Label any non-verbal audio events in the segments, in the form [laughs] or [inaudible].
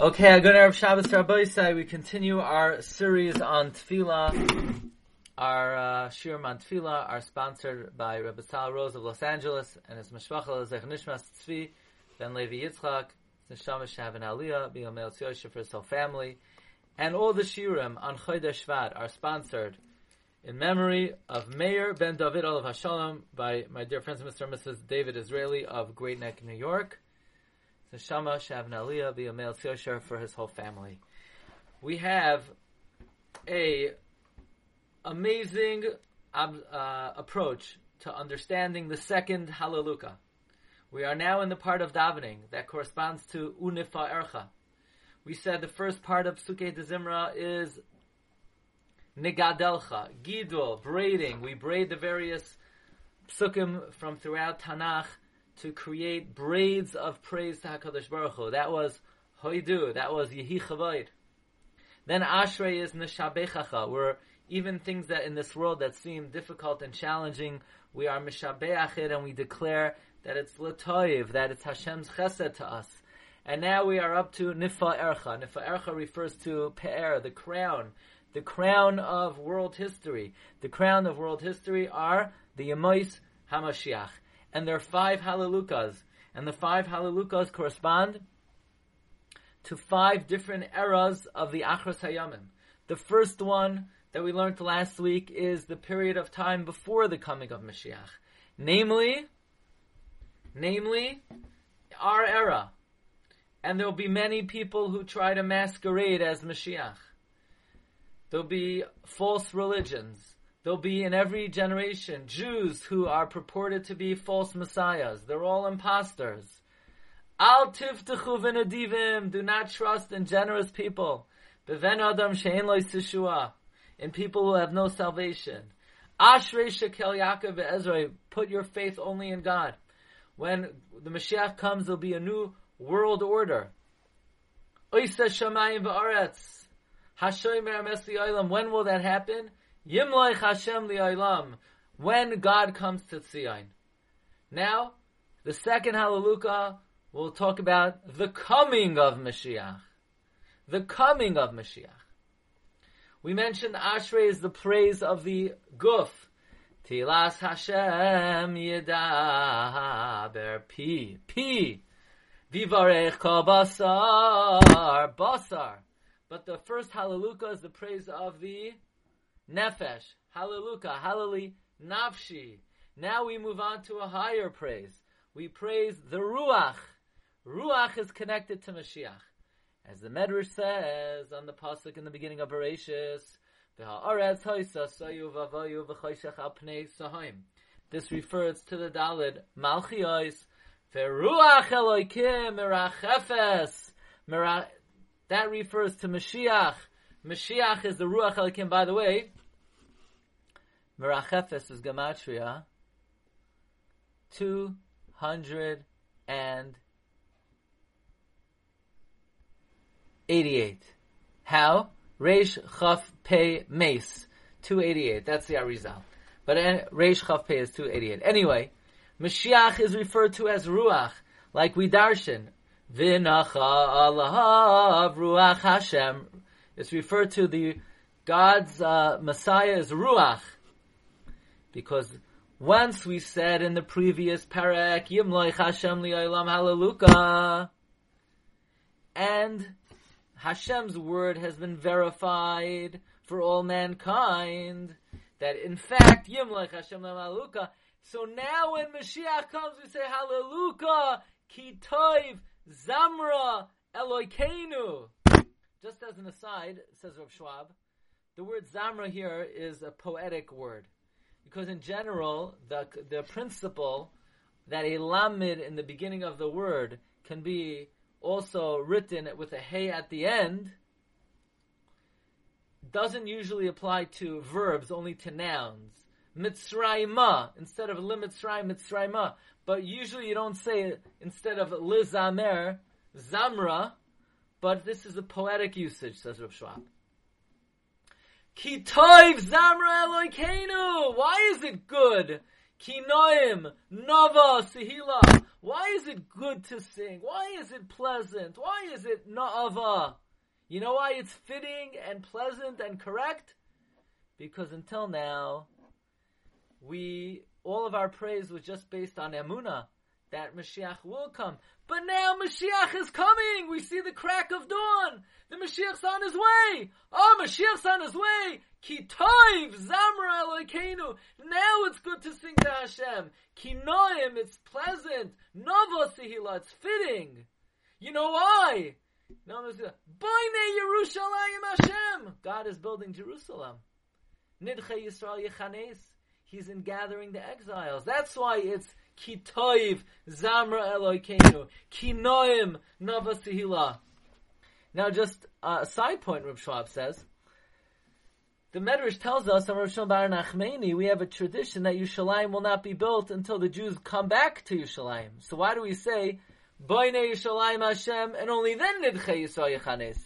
Okay, good Erev Shabbos Rabbeisai. We continue our series on Tefillah. Our uh, Shir on Tefillah are sponsored by Rabbi Sal Rose of Los Angeles and his Mishpachal Zech Nishmas Tzvi, Ben Levi Yitzchak, Neshama Shavin Aliyah, Biyomel Tziosha for his whole family. And all the Shirim on Chodesh Shvat are sponsored in memory of Meir Ben David Olav Hashalom by my dear friends Mr. and Mrs. David Israeli of Great Neck, New York. Neshama Shavin Aliyah, Biyomel Tziosha for his whole family. We have a amazing uh, approach to understanding the second Hallelujah. We are now in the part of davening that corresponds to Unifa Ercha. We said the first part of Sukkot de Zimra is Nigadelcha, Gidol, braiding. We braid the various psukim from throughout Tanakh to create braids of praise to HaKadosh Baruch Hu. That was Hoidu, that was Yehi Chavoid. Then Ashrei is Neshabechacha, where even things that in this world that seem difficult and challenging, we are Mishabeach it and we declare that it's Latoiv, that it's Hashem's chesed to us. And now we are up to Nifa Ercha. Nifa Ercha refers to Pe'er, the crown, the crown of world history. The crown of world history are the Yemois HaMashiach. And there are five Hallelujahs. And the five Hallelujahs correspond to five different eras of the Achros Hayamim. The first one that we learned last week is the period of time before the coming of Mashiach. Namely, namely, our era. And there'll be many people who try to masquerade as Mashiach. There'll be false religions. There'll be in every generation Jews who are purported to be false messiahs. They're all imposters. Al tiftechu v'nadivim. Do not trust in generous people. Beven adam she'en loy in people who have no salvation. Ashrei shekel Yaakov Ezra. Put your faith only in God. When the Mashiach comes, there'll be a new world order. Oisa shamayim va'aretz. Hashomer When will that happen? Yimloich Hashem li'olam. When God comes to Tzion. Now, the second Hallelujah will talk about the coming of Mashiach. The coming of Mashiach. We mentioned Ashrei is the praise of the Guf. Tilas Hashem Yedaber Pi. Pi. Vivarech Basar. Basar. But the first Hallelujah is the praise of the Nefesh. Hallelujah. Hallelujah. Nafshi. Now we move on to a higher praise. We praise the Ruach. Ruach is connected to Mashiach. As the Medrash says on the pasuk in the beginning of Bereshis, this refers to the Dalid Malchios. That refers to Mashiach. Mashiach is the Ruach Eloikim. By the way, Merachefes is Gematria. Two hundred and 88. How? Reish Chaf Pei Mace. 288. That's the Arizal. But Reish Chaf Pei is 288. Anyway, Mashiach is referred to as Ruach, like we darshan. Vinacha Allah Ruach Hashem. It's referred to the God's uh, Messiah as Ruach. Because once we said in the previous parak, Yimloich Hashem li'olam hallelujah, and Hashem's word has been verified for all mankind. That in fact, Yimlech Hashem Hallelujah. So now when Mashiach comes, we say Hallelujah, Kitov, Zamra, Eloikeinu. Just as an aside, says Rav Schwab, the word Zamra here is a poetic word. Because in general, the, the principle that a lamid in the beginning of the word can be also written with a hey at the end doesn't usually apply to verbs, only to nouns. Mitzrayma instead of limitzrayim, mitzrayma. But usually you don't say instead of lizamer, zamra. But this is a poetic usage, says Rav Schwab. Kitoiv zamra elokeinu. Why is it good? Kinoim, nava, sihila. Why is it good to sing? Why is it pleasant? Why is it na'ava? You know why it's fitting and pleasant and correct? Because until now, we all of our praise was just based on emuna that Mashiach will come. But now Mashiach is coming. We see the crack of dawn. The Mashiach's on his way. Oh, Mashiach's on his way. Kitoiv Zamra Elokeinu. Now it's good to sing to Hashem. Kinoim, it's pleasant. Nova Sihila, it's fitting. You know why? No, Boine Yerushalayim Hashem. God is building Jerusalem. Nidche Yisrael Yechanes. He's in gathering the exiles. That's why it's Kitoiv Zamra Elokeinu. Kinoim Nava Sihila. Now, just a side point, Rav Schwab says. The Medrash tells us on Rosh Bar Nachmeni, we have a tradition that Yerushalayim will not be built until the Jews come back to Yerushalayim. So why do we say, Boine Yerushalayim Hashem, and only then Nidche Yisrael Yechanes?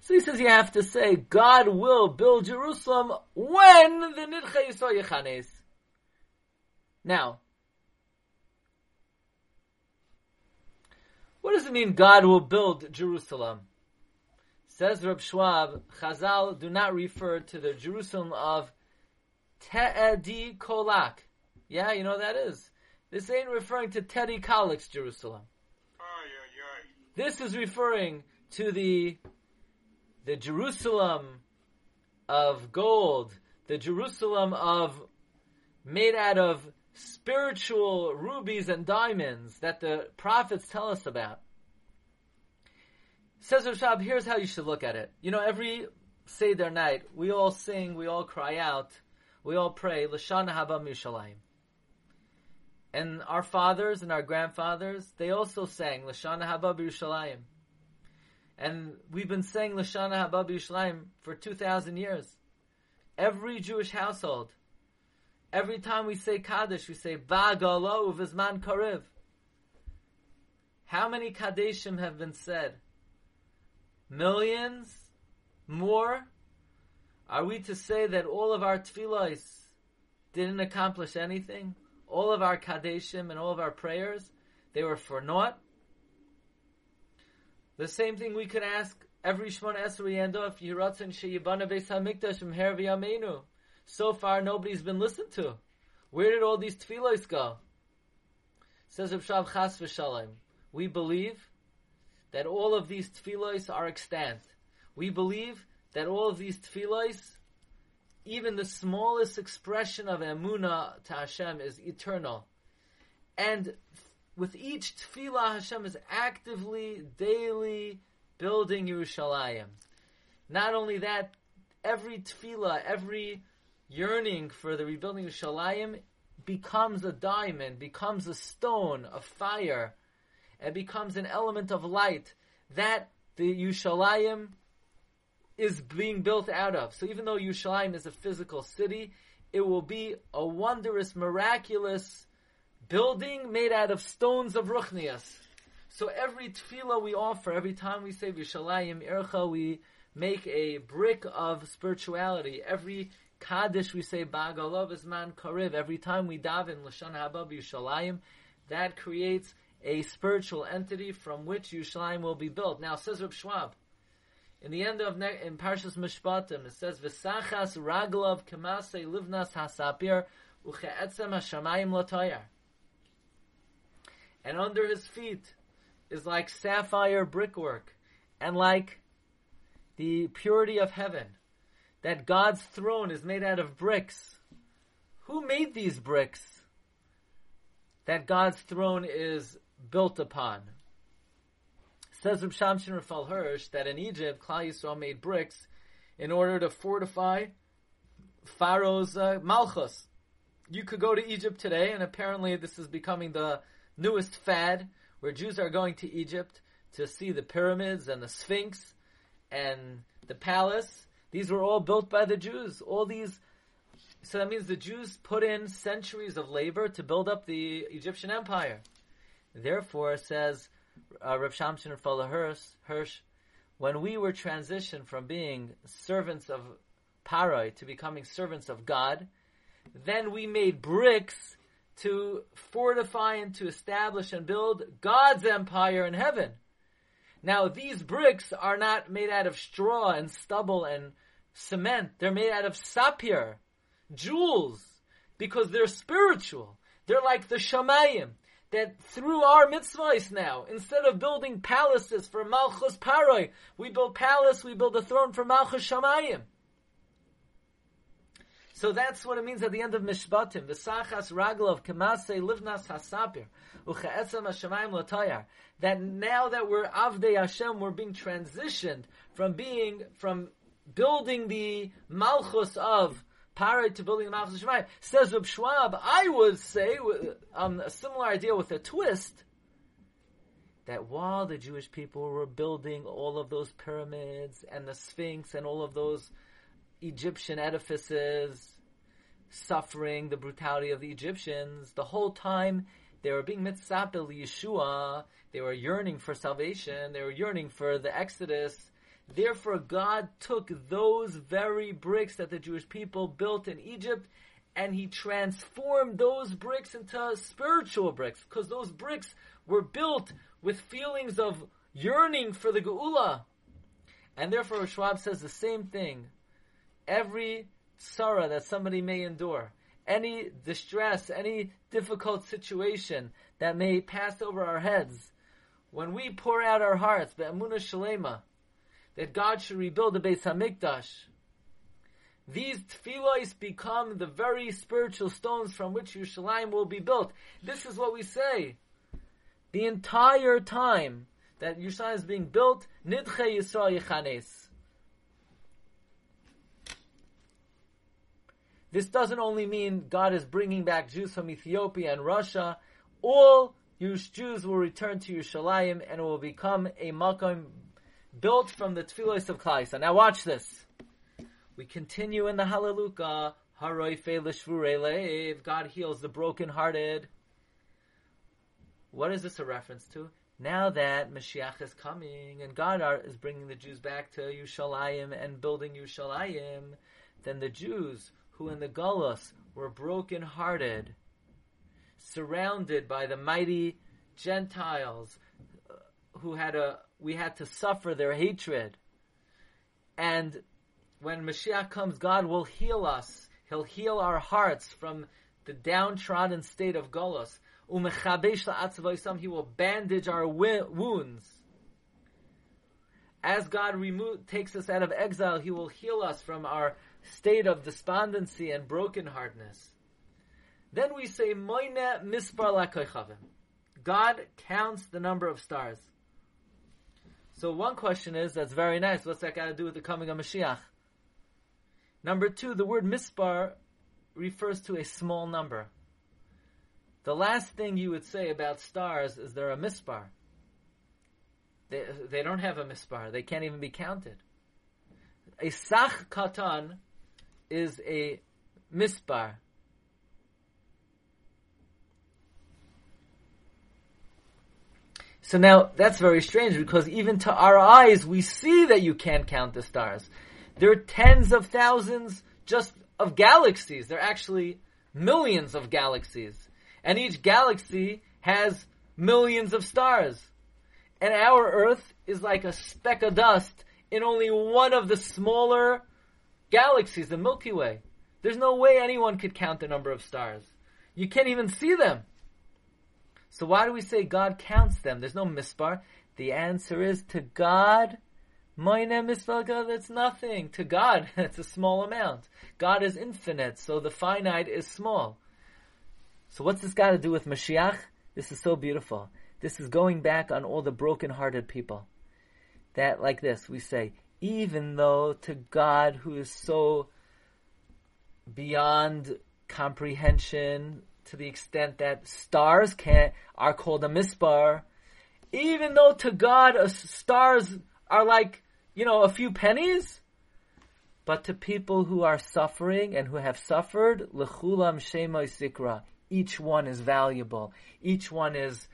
So he says you have to say, God will build Jerusalem when the Nidche Yisrael Yechanes. Now, what does it mean God will build Jerusalem? Says Reb Schwab, Chazal do not refer to the Jerusalem of Teddy Kollek. Yeah, you know what that is. This ain't referring to Teddy Kollek's Jerusalem. This is referring to the the Jerusalem of gold, the Jerusalem of made out of spiritual rubies and diamonds that the prophets tell us about. Says Rashab, here's how you should look at it. You know, every Seder night, we all sing, we all cry out, we all pray, Lashana Haba Mishalayim. And our fathers and our grandfathers, they also sang Lashana Haba Yerushalayim. And we've been saying Lashana Haba Yerushalayim for 2,000 years. Every Jewish household, Every time we say Kaddish, we say Bagalo Vizman Kariv. How many Kaddishim have been said? Millions? More? Are we to say that all of our tefillos didn't accomplish anything? All of our Kaddishim and all of our prayers, they were for naught? The same thing we could ask every Shmon Esrei Yandof, Yiratzin Sheyibana Beis HaMikdash Mher V'Yameinu. So far, nobody's been listened to. Where did all these tefillos go? Says Rav Chas v'Shalom. We believe that all of these tefillos are extant. We believe that all of these tefillos, even the smallest expression of emuna to Hashem, is eternal. And with each tefillah, Hashem is actively, daily building Yerushalayim. Not only that, every tefillah, every yearning for the rebuilding of Shalayim becomes a diamond, becomes a stone, a fire, and becomes an element of light that the Yushalayim is being built out of. So even though Yushalayim is a physical city, it will be a wondrous, miraculous building made out of stones of Ruchnias. So every tefillah we offer, every time we say Yushalayim Ircha, we make a brick of spirituality. Every Kaddish we say Bagalov is man Kariv. Every time we daven Lashon Haba Yushalayim, that creates a spiritual entity from which Yushalayim will be built. Now says Reb Schwab, in the end of ne- in Parshas Mishpatim, it says V'sachas raglav kemase livnas hasapir ucheetzem hashamayim latayar. And under his feet is like sapphire brickwork, and like the purity of heaven that God's throne is made out of bricks. Who made these bricks that God's throne is built upon? Says Reb Shamshin Rafal Hirsch that in Egypt, Klal Yisrael made bricks in order to fortify Pharaoh's uh, Malchus. You could go to Egypt today, and apparently this is becoming the newest fad, where Jews are going to Egypt to see the pyramids and the Sphinx and the palace, these were all built by the Jews. All these, so that means the Jews put in centuries of labor to build up the Egyptian empire. Therefore, says uh, Rav Shamshin Fala Hirsch, when we were transitioned from being servants of Paroi to becoming servants of God, then we made bricks to fortify and to establish and build God's empire in heaven. Now, these bricks are not made out of straw and stubble and cement. They're made out of sapphire, jewels, because they're spiritual. They're like the shamayim that through our mitzvahs now, instead of building palaces for Malchus Paroi, we build palace, we build a throne for Malchus Shamayim. So that's what it means at the end of Mishpatim. V'sachas raglov kemase livnas hasapir uche'etzem hashemayim. That now that we're avdei Hashem, we're being transitioned from being from building the malchus of Paroi to building the Malchus of Shemayim. Says Reb Schwab, I would say um, a similar idea with a twist that while the Jewish people were building all of those pyramids and the Sphinx and all of those Egyptian edifices, suffering the brutality of the Egyptians, the whole time they were being mitzapel Yeshua, they were yearning for salvation, they were yearning for the Exodus, Therefore, God took those very bricks that the Jewish people built in Egypt and he transformed those bricks into spiritual bricks because those bricks were built with feelings of yearning for the Geula. And therefore, Schwab says the same thing. Every sorrow that somebody may endure, any distress, any difficult situation that may pass over our heads, when we pour out our hearts, be'emunah shalema, that God should rebuild the Beis Hamikdash. These tefillos become the very spiritual stones from which Yerushalayim will be built. This is what we say. The entire time that Yerushalayim is being built, Nidche Yisrael Yechanes. This doesn't only mean God is bringing back Jews from Ethiopia and Russia. All Jews will return to Yerushalayim and it will become a Makom built from the tefillos of Klaisa. Now watch this. We continue in the Hallelujah. God heals the brokenhearted. What is this a reference to? Now that Mashiach is coming and God is bringing the Jews back to Yushalayim and building Yushalayim, then the Jews who in the Gullus were brokenhearted, surrounded by the mighty Gentiles uh, who had a we had to suffer their hatred. And when Mashiach comes, God will heal us. He'll heal our hearts from the downtrodden state of Golos. He will bandage our wounds. As God remove, takes us out of exile, He will heal us from our state of despondency and brokenheartedness. Then we say, mispar God counts the number of stars. So one question is, that's very nice. What's that got to do with the coming of Mashiach? Number two, the word mispar refers to a small number. The last thing you would say about stars is they're a mispar. They, they don't have a mispar. They can't even be counted. A sach katan is a mispar. So now that's very strange because even to our eyes we see that you can't count the stars. There are tens of thousands just of galaxies. There are actually millions of galaxies. And each galaxy has millions of stars. And our Earth is like a speck of dust in only one of the smaller galaxies, the Milky Way. There's no way anyone could count the number of stars. You can't even see them. So why do we say God counts them? There's no mispar. The answer is to God. My name is God. that's nothing. To God, [laughs] that's a small amount. God is infinite, so the finite is small. So what's this got to do with Mashiach? This is so beautiful. This is going back on all the broken-hearted people. That, like this, we say, even though to God who is so beyond comprehension, to the extent that stars can't are called a mispar, even though to God stars are like you know a few pennies, but to people who are suffering and who have suffered, lechulam shemoy sikra, each one is valuable. Each one is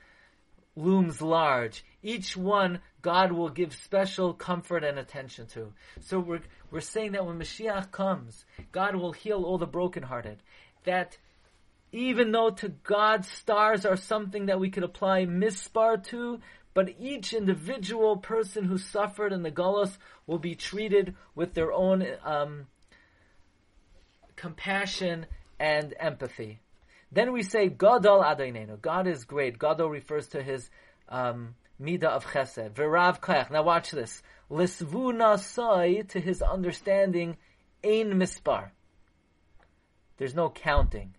looms large. Each one God will give special comfort and attention to. So we're, we're saying that when Mashiach comes, God will heal all the brokenhearted. That even though to God stars are something that we could apply mispar to, but each individual person who suffered in the Golos will be treated with their own um, compassion and empathy. Then we say Gadol Adonenu. God is great. Gadol refers to his um, midah of Chesed. Kach. Now watch this. Lisvu Nasai to his understanding ein mispar. There's no counting.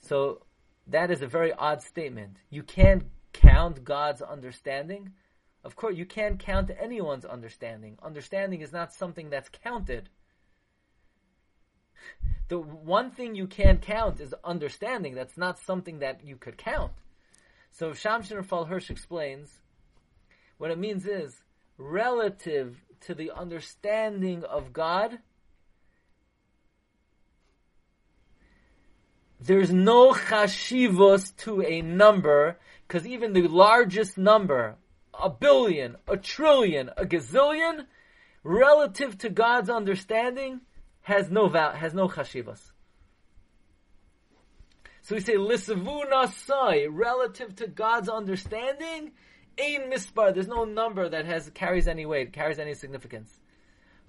So that is a very odd statement. You can't count God's understanding. Of course, you can't count anyone's understanding. Understanding is not something that's counted. The one thing you can count is understanding. That's not something that you could count. So Shamshin Fal Hirsch explains, what it means is, relative to the understanding of God, there's no chashivos to a number, because even the largest number, a billion, a trillion, a gazillion, relative to God's understanding, has no val- has no chashivos. So we say lisavu nasai, relative to God's understanding, ein mispar. There's no number that has carries any weight, carries any significance.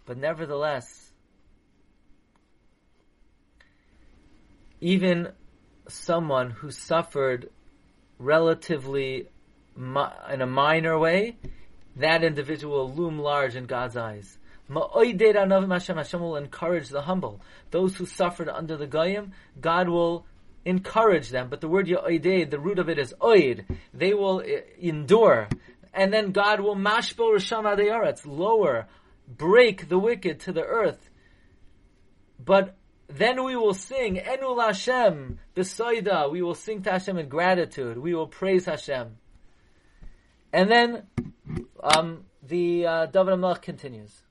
But nevertheless, even someone who suffered relatively in a minor way, that individual loom large in God's eyes. Hashem will encourage the humble. Those who suffered under the Goyim, God will encourage them. But the word Yoidei, the root of it is Oid. They will eh, endure. And then God will mashbo Risham Adeyaretz, lower, break the wicked to the earth. But then we will sing Enul Hashem Besoida. We will sing to Hashem in gratitude. We will praise Hashem. And then um, the uh, David HaMelech continues.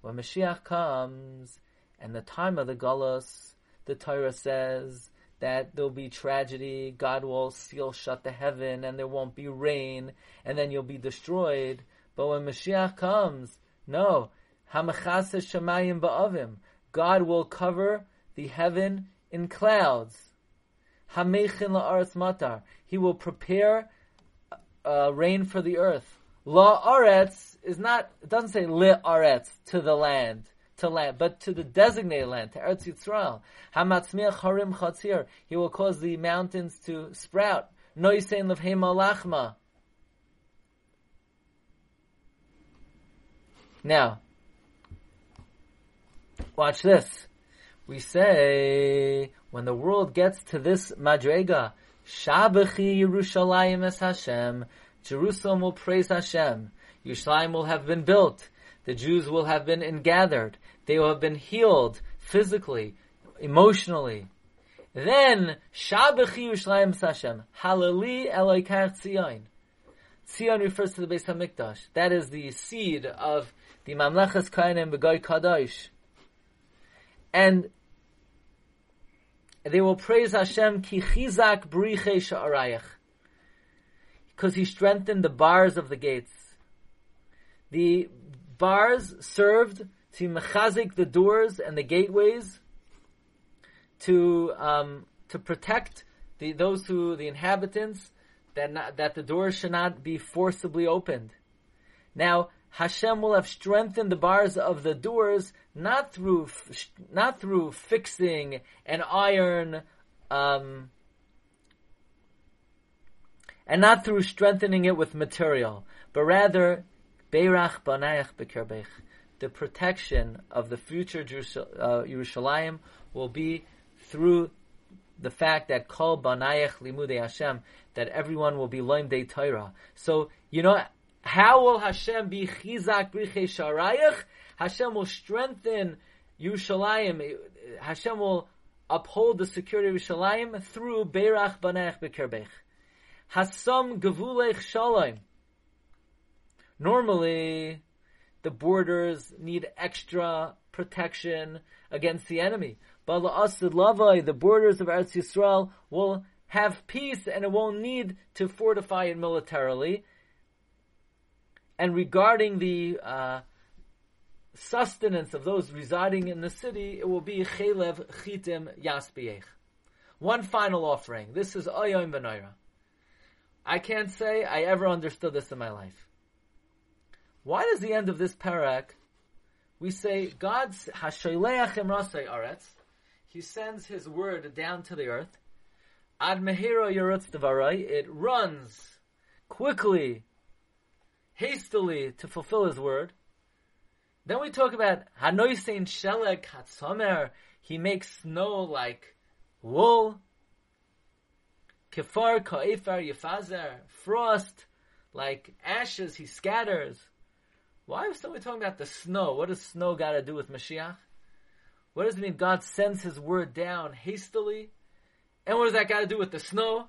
When Mashiach comes and the time of the Gullus, the Torah says that there'll be tragedy, God will seal shut the heaven and there won't be rain and then you'll be destroyed. But when Mashiach comes, no, Hamachas Shemayim Ba'avim, God will cover the heaven in clouds. Hamechin la'aretz matar. He will prepare uh, rain for the earth. La'aretz is not, it doesn't say li'aretz, to the land, to land, but to the designated land, to Eretz Yisrael. Hamatzmiach harim chatzir. He will cause the mountains to sprout. Noisein levhei malachma. Now, watch this. We say, when the world gets to this madrega, Shabachi Yerushalayim es Hashem, Jerusalem will praise Hashem. Yerushalayim will have been built. The Jews will have been ingathered. They will have been healed physically, emotionally. Then, Shabachi Yerushalayim es Hashem, Halali Eloikach Tzion. Tzion refers to the Beis Hamikdash. That is the seed of the Mamlechas Kainim Begoy Kadosh. And they will praise Hashem ki chizak briche sha'arayach. Because he strengthened the bars of the gates. The bars served to mechazik the doors and the gateways to um, to protect the those who the inhabitants that not, that the doors should not be forcibly opened. Now Hashem will have strengthened the bars of the doors not through not through fixing an iron, um, and not through strengthening it with material, but rather beirach banayach bekerbech. The protection of the future uh, Yerushalayim will be through the fact that kol banayach limudei Hashem that everyone will be loim de Torah. So you know how will Hashem be chizak briche sharayach? Hashem will strengthen Yerushalayim. Hashem will uphold the security of Yerushalayim through Beirach Banech Bekerbech. Hasam Gavulech Shalom. Normally, the borders need extra protection against the enemy. But the borders of Eretz Yisrael, will have peace and it won't need to fortify it militarily and regarding the uh, sustenance of those residing in the city, it will be chelev chitim yaspiech. One final offering. This is Oyoim V'Noira. I can't say I ever understood this in my life. Why does the end of this parak we say God's Hasholeach Rasei Aretz? He sends His word down to the earth. Ad Mehiro Yerutz Devarai. It runs quickly, hastily to fulfill His word. Then we talk about Hanoisein Shelek Hatzomer. He makes snow like wool. Kefar Ka'efar Yefazer. Frost like ashes he scatters. Why is somebody talking about the snow? What does snow got to do with Mashiach? What does it mean God sends his word down hastily? And what does that got to do with the snow?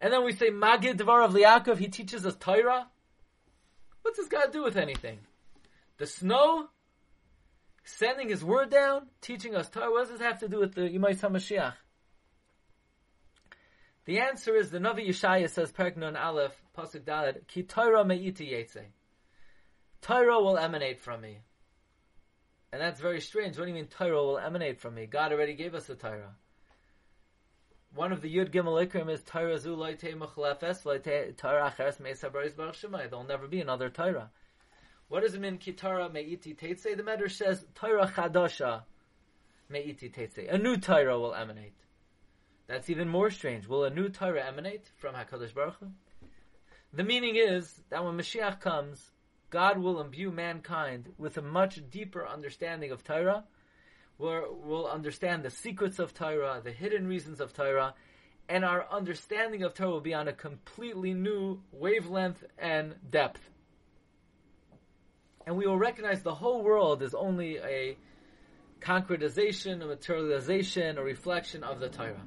And then we say Magid Dvar of Liakov, he teaches us Torah. What's this got to do with anything? The snow sending his word down, teaching us Torah. What does this have to do with the Yemais HaMashiach? The answer is the Navi Yeshaya says, Perak Nun Aleph, Pasuk Dalet, Ki Torah me'iti yetze. Torah will emanate from me. And that's very strange. What do you mean Torah will emanate from me? God already gave us the Torah. One of the Yud Gimel Ikrim is Torah zu loite muchlefes Torah acheres meisa baruch shemai. There'll never be another Torah. What does it mean kitara meiti teitze? The Medrash says Torah chadasha meiti teitze. A new Torah will emanate. That's even more strange. Will a new Torah emanate from Hakadosh Baruch Hu? The meaning is that when Mashiach comes, God will imbue mankind with a much deeper understanding of Torah, where we'll understand the secrets of Torah, the hidden reasons of Torah, and our understanding of Torah will be on a completely new wavelength and depth. And we will recognize the whole world is only a concretization, a materialization, a reflection of the Torah.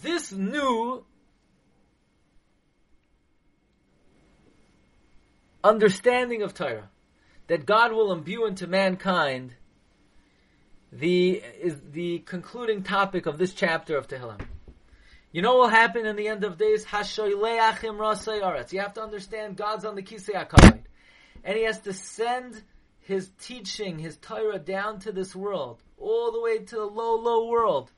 This new understanding of Torah that God will imbue into mankind the is the concluding topic of this chapter of Tehillim. You know what will happen in the end of days? You have to understand God's on the kisei hakavod, and He has to send His teaching, His Torah, down to this world, all the way to the low, low world.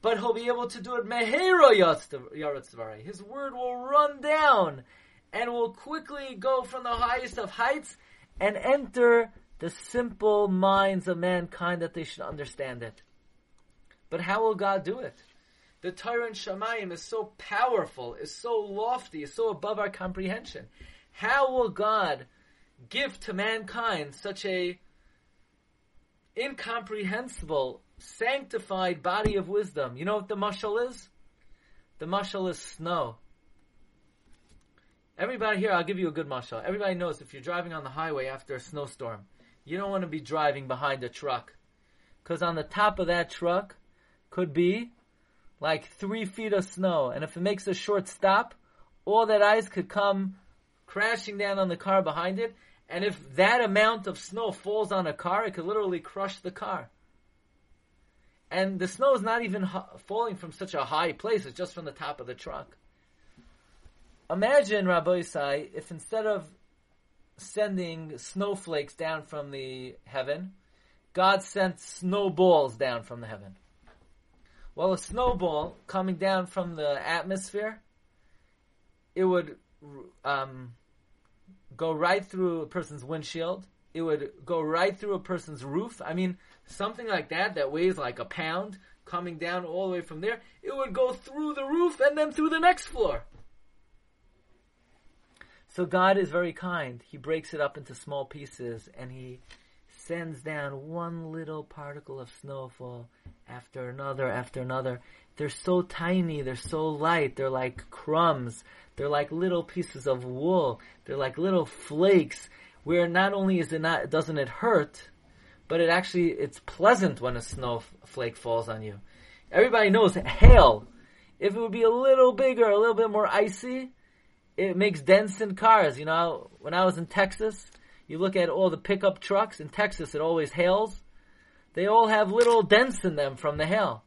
But He'll be able to do it mehero yaretz His word will run down and will quickly go from the highest of heights and enter the simple minds of mankind that they should understand it. But how will God do it? The Torah and Shemayim is so powerful, is so lofty, is so above our comprehension. How will God give to mankind such a incomprehensible, sanctified body of wisdom? You know what the mashal is? The mashal is snow. Everybody here, I'll give you a good mashal. Everybody knows if you're driving on the highway after a snowstorm, you don't want to be driving behind a truck. Because on the top of that truck could be like three feet of snow. And if it makes a short stop, all that ice could come crashing down on the car behind it. And if that amount of snow falls on a car, it could literally crush the car. And the snow is not even falling from such a high place, it's just from the top of the truck. Imagine, Rabbi Isai, if instead of sending snowflakes down from the heaven, God sent snowballs down from the heaven. Well, a snowball coming down from the atmosphere, it would um, go right through a person's windshield. It would go right through a person's roof. I mean, something like that that weighs like a pound coming down all the way from there. It would go through the roof and then through the next floor. So God is very kind. He breaks it up into small pieces and he sends down one little particle of snowfall after another after another. They're so tiny, they're so light, they're like crumbs, they're like little pieces of wool, they're like little flakes where not only is it not doesn't it hurt, but it actually it's pleasant when a snowflake falls on you. Everybody knows hail. If it would be a little bigger, a little bit more icy, it makes dents in cars. You know, when I was in Texas, you look at all the pickup trucks in Texas, it always hails. They all have little dents in them from the hail.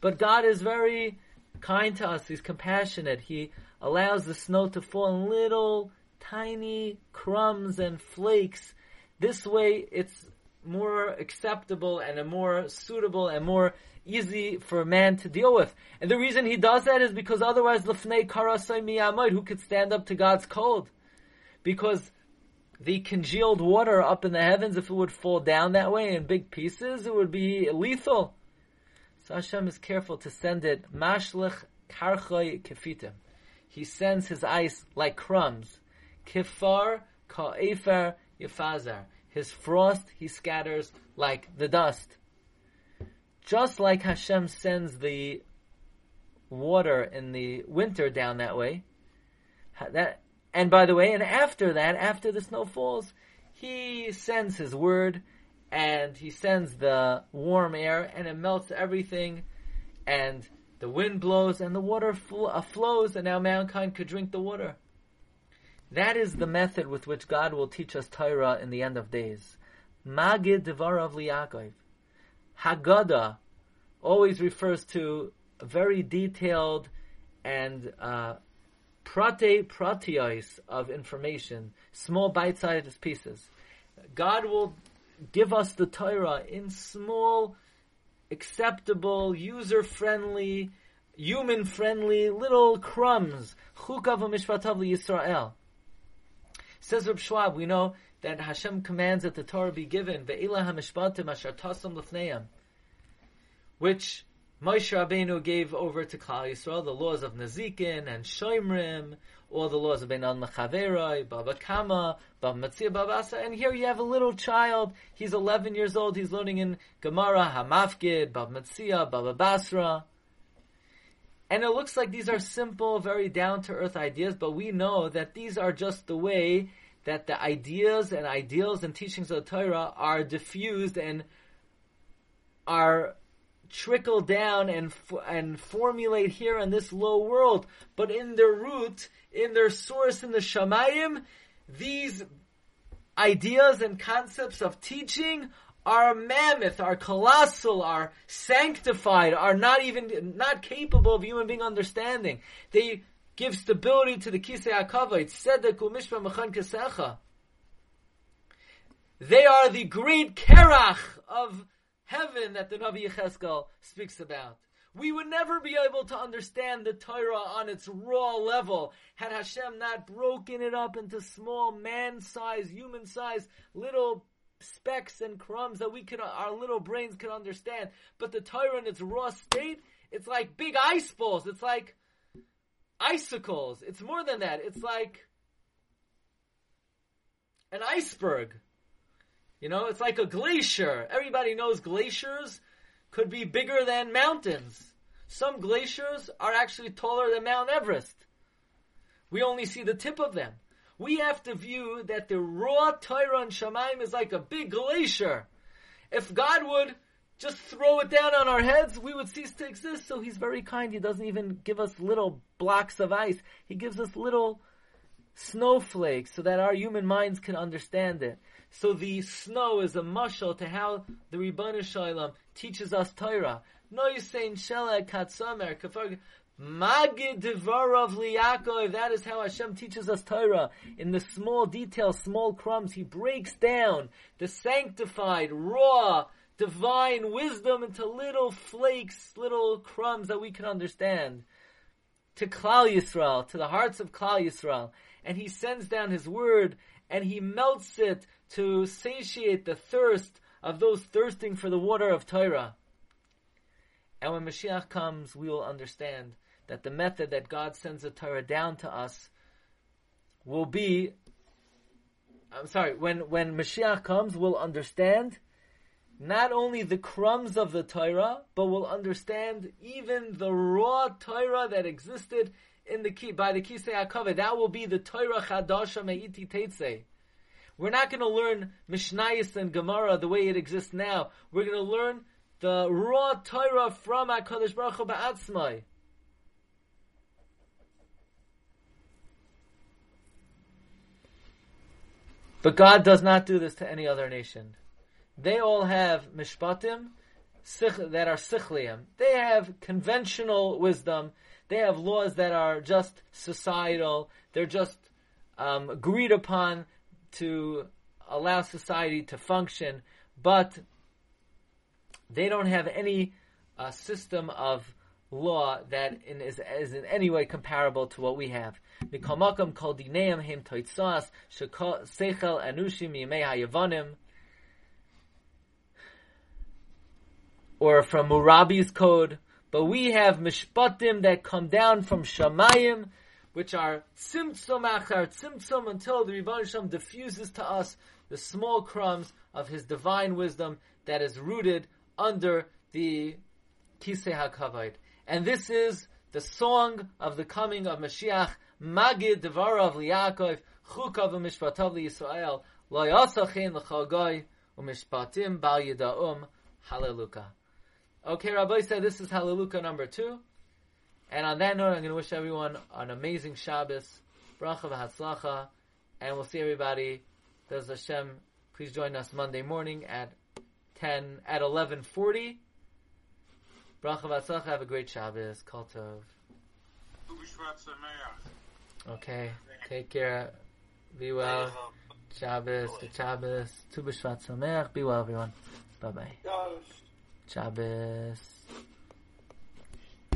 But God is very kind to us. He's compassionate. He allows the snow to fall in little tiny crumbs and flakes. This way, it's more acceptable and a more suitable and more easy for a man to deal with. And the reason he does that is because otherwise, lefnei karasai miyamod, who could stand up to God's cold? Because the congealed water up in the heavens, if it would fall down that way in big pieces, it would be lethal. So Hashem is careful to send it mashlich karchoy kefitim. He sends his ice like crumbs. Kifar ka'efer yifazar. His frost he scatters like the dust. Just like Hashem sends the water in the winter down that way, that and by the way, and after that, after the snow falls, he sends his word and he sends the warm air and it melts everything and the wind blows and the water fl- uh, flows and now mankind could drink the water. That is the method with which God will teach us Torah in the end of days. Magid Devarav Liakov. Haggadah always refers to very detailed and uh, prate of information, small bite-sized pieces. God will give us the Torah in small, acceptable, user-friendly, human-friendly little crumbs. Chukav Yisrael. Says Reb Schwab, we know that Hashem commands that the Torah be given, which Moshe Rabbeinu gave over to Klal Yisrael the laws of Nazikin and Shoimrim, all the laws of Benan Mechaveroi, Baba Kama, Baba Matzia, Baba Asa, and here you have a little child, he's 11 years old, he's learning in Gemara, Hamafgid, Baba Matzia, Baba Basra, and it looks like these are simple, very down-to-earth ideas, but we know that these are just the way that the ideas and ideals and teachings of the Torah are diffused and are trickle down and and formulate here in this low world, but in their root, in their source in the Shamayim, these ideas and concepts of teaching are mammoth, are colossal, are sanctified, are not even not capable of human being understanding. They give stability to the kisei hakavod. Tzedek u'mishpa mechan kesecha. They are the great kerach of heaven that the Navi Yecheskel speaks about. We would never be able to understand the Torah on its raw level had Hashem not broken it up into small man-sized, human-sized little specks and crumbs that we could, our little brains could understand. But the Torah in its raw state, it's like big ice balls. It's like icicles. It's more than that. It's like an iceberg. You know, it's like a glacier. Everybody knows glaciers could be bigger than mountains. Some glaciers are actually taller than Mount Everest. We only see the tip of them. We have to view that the raw Torah and Shemaim is like a big glacier. If God would just throw it down on our heads, we would cease to exist. So He's very kind. He doesn't even give us little blocks of ice. He gives us little snowflakes so that our human minds can understand it. So the snow is a mushal to how the Ribbana Shalom teaches us Torah. No Katsamer Kafar Magid Devarav Liyakov. That is how Hashem teaches us Torah. In the small details, small crumbs, He breaks down the sanctified, raw, divine wisdom into little flakes, little crumbs that we can understand. To Klal Yisrael, to the hearts of Klal Yisrael. And He sends down His word and He melts it to satiate the thirst of those thirsting for the water of Torah. And when Mashiach comes, we will understand that the method that God sends the Torah down to us will be I'm sorry, when, when Mashiach comes, we'll understand not only the crumbs of the Torah, but we'll understand even the raw Torah that existed in the key, by the Kisei HaKavod. That will be the Torah Chadasha Me'iti Teitzei. We're not going to learn Mishnayos and Gemara the way it exists now. We're going to learn the raw Torah from HaKadosh Baruch Hu Ba'atzmai. But God does not do this to any other nation. They all have mishpatim that are sichliim. They have conventional wisdom. They have laws that are just societal. They're just um, agreed upon to allow society to function. but they don't have any uh, system of law that in, is, is in any way comparable to what we have. Or from Murabi's code, but we have mishpatim that come down from Shamayim, which are tzimtzum achar tzimtzum until the Rebbe Shem diffuses to us the small crumbs of His divine wisdom that is rooted under the Kisei HaKavod. And this is the song of the coming of Mashiach, Magid Devarav L'Yaakov, Chukav Mishpatav Yisrael, Lo Yasachin L'Chagoy, Umishpatim Bal Yida'um, Hallelujah. Okay, Rabbi said this is Hallelujah number two. And on that note, I'm going to wish everyone an amazing Shabbos, bracha v'hatzlacha, and we'll see everybody. Does Hashem please join us Monday morning at ten at eleven forty. Bracha v'atzlacha. Have a great Shabbos. Kol tov. Okay. Take care. Be well. Shabbos. Good Shabbos. Tu b'shvat sameach. Be well, everyone. Bye bye. Shabbos.